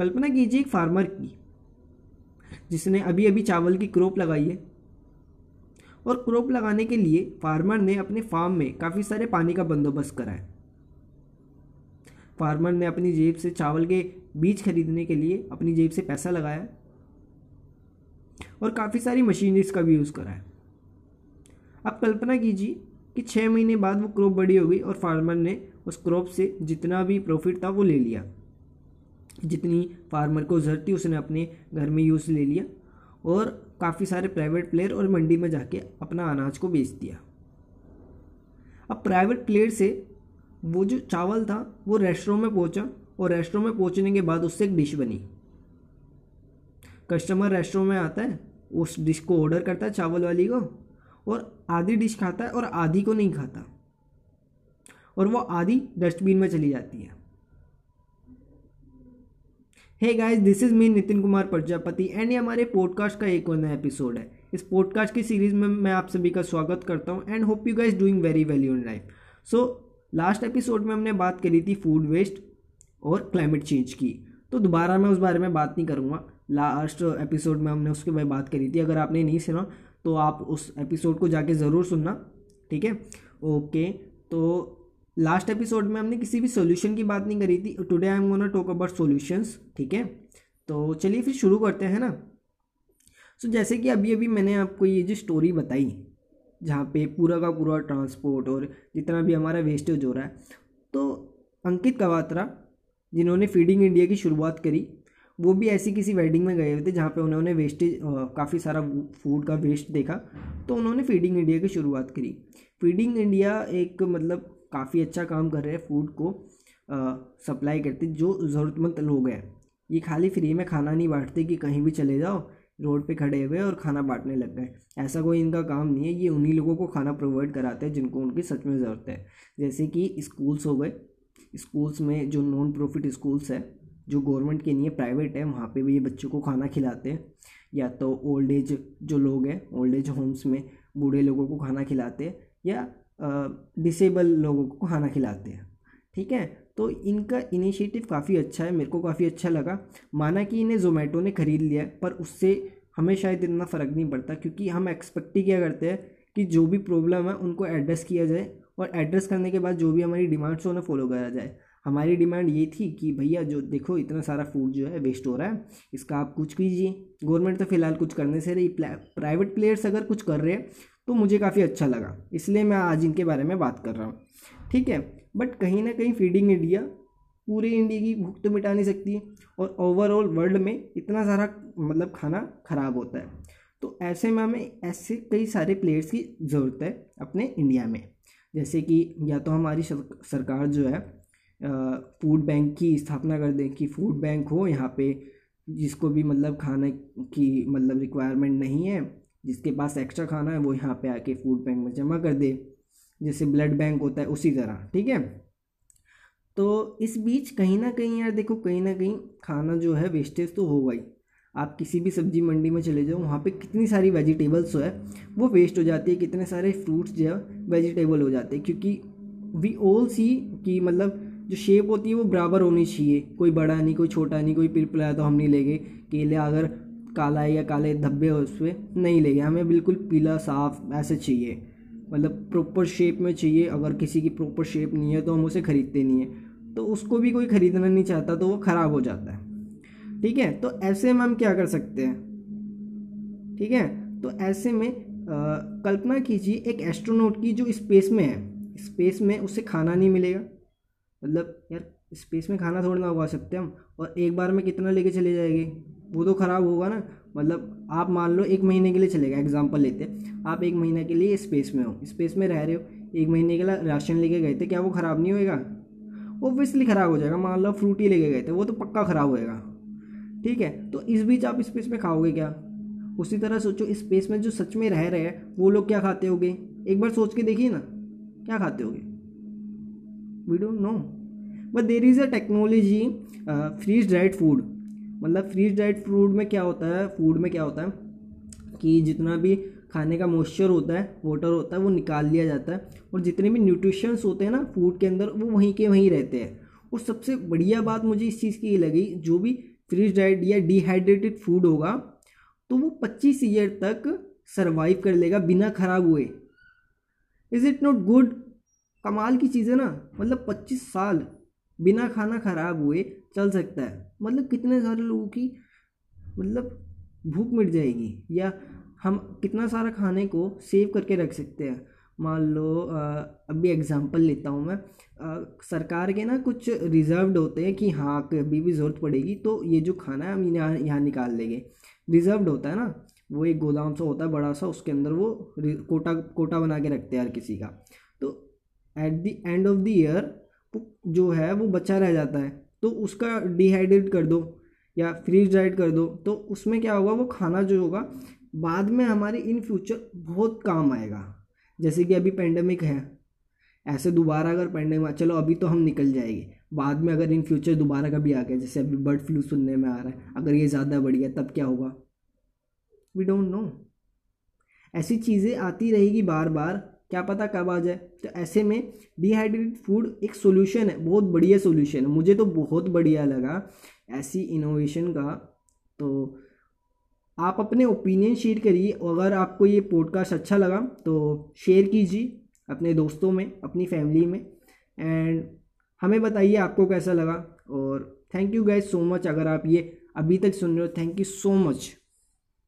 कल्पना कीजिए एक फार्मर की, जिसने अभी अभी चावल की क्रॉप लगाई है। और क्रॉप लगाने के लिए फार्मर ने अपने फार्म में काफ़ी सारे पानी का बंदोबस्त करा है। फार्मर ने अपनी जेब से चावल के बीज खरीदने के लिए अपनी जेब से पैसा लगाया और काफ़ी सारी मशीनरीज का भी यूज़ करा है। अब कल्पना कीजिए कि छः महीने बाद वो क्रॉप बड़ी हो गई और फार्मर ने उस क्रॉप से जितना भी प्रॉफिट था वो ले लिया। जितनी फार्मर को ज़रूरत थी, उसने अपने घर में यूज़ ले लिया और काफ़ी सारे प्राइवेट प्लेयर और मंडी में जाके अपना अनाज को बेच दिया। अब प्राइवेट प्लेयर से वो जो चावल था, वो रेस्टोरेंट में पहुँचा और रेस्टोरेंट में पहुँचने के बाद उससे एक डिश बनी। कस्टमर रेस्टोरेंट में आता है, उस डिश को ऑर्डर करता है चावल वाली को और आधी डिश खाता है और आधी को नहीं खाता और वो आधी डस्टबिन में चली जाती है। Hey guys this is me Nitin Kumar Prajapati and ये हमारे पॉडकास्ट का एक और नया एपिसोड है। इस पॉडकास्ट की सीरीज़ में मैं आप सभी का स्वागत करता हूँ and hope you guys doing very well in life so last episode में हमने बात करी थी फ़ूड वेस्ट और क्लाइमेट चेंज की। तो दोबारा मैं उस बारे में बात नहीं करूँगा। लास्ट एपिसोड में हमने उसके बारे में बात करी थी, अगर आपने नहीं सुना तो आप उस एपिसोड को जाके ज़रूर सुनना, ठीक है? ओके तो लास्ट एपिसोड में हमने किसी भी सोल्यूशन की बात नहीं करी थी today I am gonna talk about solutions ठीक है? तो चलिए फिर शुरू करते हैं ना। सो so, जैसे कि अभी अभी मैंने आपको ये जो स्टोरी बताई जहाँ पे पूरा का पूरा ट्रांसपोर्ट और जितना भी हमारा वेस्टेज हो रहा है तो अंकित कवात्रा जिन्होंने फीडिंग इंडिया की शुरुआत करी वो भी ऐसी किसी वेडिंग में गए हुए थे जहाँ पे उन्होंने वेस्टेज काफ़ी सारा फ़ूड का वेस्ट देखा तो उन्होंने फीडिंग इंडिया की शुरुआत करी। फीडिंग इंडिया एक मतलब काफ़ी अच्छा काम कर रहे हैं फ़ूड को सप्लाई करते, जो ज़रूरतमंद लोग हैं। ये खाली फ्री में खाना नहीं बांटते कि कहीं भी चले जाओ रोड पे खड़े हुए और खाना बांटने लग गए। ऐसा कोई इनका काम नहीं है, ये उन्हीं लोगों को खाना प्रोवाइड कराते हैं जिनको उनकी सच में ज़रूरत है। जैसे कि स्कूल्स हो गए स्कूल्स में जो नॉन प्रॉफिट स्कूल्स है, जो गवर्नमेंट के है प्राइवेट है, वहाँ पे भी ये बच्चों को खाना खिलाते हैं। या तो ओल्ड एज जो लोग हैं ओल्ड एज होम्स में बूढ़े लोगों को खाना खिलाते हैं, या डिसेबल लोगों को खाना खिलाते हैं। ठीक है? तो इनका इनिशिएटिव काफ़ी अच्छा है, मेरे को काफ़ी अच्छा लगा। माना कि इन्हें जोमेटो ने ख़रीद लिया पर उससे हमें शायद इतना फ़र्क नहीं पड़ता, क्योंकि हम एक्सपेक्ट ही क्या करते हैं कि जो भी प्रॉब्लम है, उनको एड्रेस किया जाए और एड्रेस करने के बाद जो भी हमारी डिमांड्स उन्हें फॉलो करा जाए। हमारी डिमांड ये थी कि भैया जो देखो, इतना सारा फ़ूड जो है वेस्ट हो रहा है, इसका आप कुछ कीजिए। गवर्नमेंट तो फ़िलहाल कुछ करने से रही प्राइवेट प्लेयर्स अगर कुछ कर रहे हैं तो मुझे काफ़ी अच्छा लगा। इसलिए मैं आज इनके बारे में बात कर रहा हूँ। ठीक है? बट कहीं ना कहीं फीडिंग इंडिया पूरे इंडिया की भूख तो मिटा नहीं सकती और ओवरऑल वर्ल्ड में इतना सारा मतलब खाना ख़राब होता है। तो ऐसे में हमें ऐसे कई सारे प्लेयर्स की ज़रूरत है अपने इंडिया में। जैसे कि या तो हमारी सरकार जो है फ़ूड बैंक की स्थापना कर दें कि फ़ूड बैंक हो यहाँ पे, जिसको भी मतलब खाने की मतलब रिक्वायरमेंट नहीं है। जिसके पास एक्स्ट्रा खाना है, वो यहाँ पे आके फ़ूड बैंक में जमा कर दे। जैसे ब्लड बैंक होता है, उसी तरह, ठीक है? तो इस बीच कहीं ना कहीं यार देखो, कहीं ना कहीं खाना जो है वेस्टेज तो होगा ही। आप किसी भी सब्ज़ी मंडी में चले जाओ, वहाँ पे कितनी सारी वेजिटेबल्स जो है, वो वेस्ट हो जाती है। कितने सारे फ्रूट्स जो है वेजिटेबल हो जाते हैं। क्योंकि वी ऑल सी कि मतलब जो शेप होती है, वो बराबर होनी चाहिए। कोई बड़ा नहीं, कोई छोटा नहीं, कोई पिरपला तो हम नहीं लेंगे। केले अगर काला है या काले धब्बे उस पर नहीं लेंगे। हमें बिल्कुल पीला साफ़ ऐसे चाहिए। मतलब प्रॉपर शेप में चाहिए। अगर किसी की प्रॉपर शेप नहीं है तो हम उसे खरीदते नहीं है। तो उसको भी कोई ख़रीदना नहीं चाहता तो वो ख़राब हो जाता है। ठीक है? तो ऐसे में हम क्या कर सकते हैं? ठीक है? तो ऐसे में आ, कल्पना कीजिए एक एस्ट्रोनॉट की जो स्पेस में है। स्पेस में उसे खाना नहीं मिलेगा। मतलब यार स्पेस में खाना थोड़ा ना उगा सकते हम। और एक बार में कितना लेके चले जाएँगे? वो तो ख़राब होगा ना। मतलब आप मान लो एक महीने के लिए चलेगा एग्ज़ाम्पल लेते आप एक महीने के लिए स्पेस में हो स्पेस में रह रहे हो। एक महीने के लिए राशन लेके गए थे, क्या वो ख़राब नहीं होएगा? ओबियसली ख़राब हो जाएगा। मान लो फ्रूटी लेके गए थे, वो तो पक्का ख़राब होएगा। ठीक है? तो इस बीच आप स्पेस में खाओगे क्या? उसी तरह सोचो स्पेस में जो सच में रह रहे हैं, वो लोग क्या खाते होगे? एक बार सोच के देखिए ना, क्या खाते होगे? We don't know but there is a technology freeze dried food मतलब फ्रीज ड्राइड फ़ूड में क्या होता है फ़ूड में क्या होता है कि जितना भी खाने का मॉइस्चर होता है वाटर होता है, वो निकाल लिया जाता है और जितने भी न्यूट्रिशंस होते हैं ना फ़ूड के अंदर, वो वहीं के वहीं रहते हैं। और सबसे बढ़िया बात मुझे इस चीज़ की लगी, जो भी फ्रीज ड्राइड या डिहाइड्रेटेड फ़ूड होगा तो वो पच्चीस ईयर तक सर्वाइव कर लेगा बिना खराब हुए। इज़ इट नॉट गुड कमाल की चीज़ है ना मतलब पच्चीस साल बिना खाना खराब हुए चल सकता है। मतलब कितने सारे लोगों की मतलब भूख मिट जाएगी, या हम कितना सारा खाने को सेव करके रख सकते हैं। मान लो अभी एग्ज़ाम्पल लेता हूँ मैं। सरकार के ना कुछ रिज़र्व्ड होते हैं कि हाँ कभी भी ज़रूरत पड़ेगी तो ये जो खाना है हम यहाँ यहाँ निकाल लेंगे। रिज़र्व्ड होता है ना, वो एक गोदाम सा होता है, बड़ा सा, उसके अंदर वो कोटा कोटा बना के रखते हैं हर किसी का। तो at the end of the year जो है वो बचा रह जाता है तो उसका डिहाइड्रेट कर दो या फ्रीज ड्राइड कर दो तो उसमें क्या होगा, वो खाना जो होगा, बाद में हमारे इन फ्यूचर बहुत काम आएगा। जैसे कि अभी पेंडेमिक है, ऐसे दोबारा अगर पेंडेमिक चलो अभी तो हम निकल जाएँगे, बाद में अगर इन फ्यूचर दोबारा कभी आ गया, जैसे अभी बर्ड फ्लू सुनने में आ रहा है, अगर ये ज़्यादा बढ़ गया तब क्या होगा? वी डोंट नो ऐसी चीज़ें आती रहेगी बार बार क्या पता कब आ जाए। तो ऐसे में डिहाइड्रेटेड फ़ूड एक सोल्यूशन है, बहुत बढ़िया सोल्यूशन है। मुझे तो बहुत बढ़िया लगा ऐसी इनोवेशन का। तो आप अपने ओपिनियन शेयर करिए। अगर आपको ये पॉडकास्ट अच्छा लगा तो शेयर कीजिए अपने दोस्तों में, अपनी फैमिली में। एंड हमें बताइए आपको कैसा लगा। और thank you guys so much अगर आप ये अभी तक सुन रहे हो थैंक यू सो मच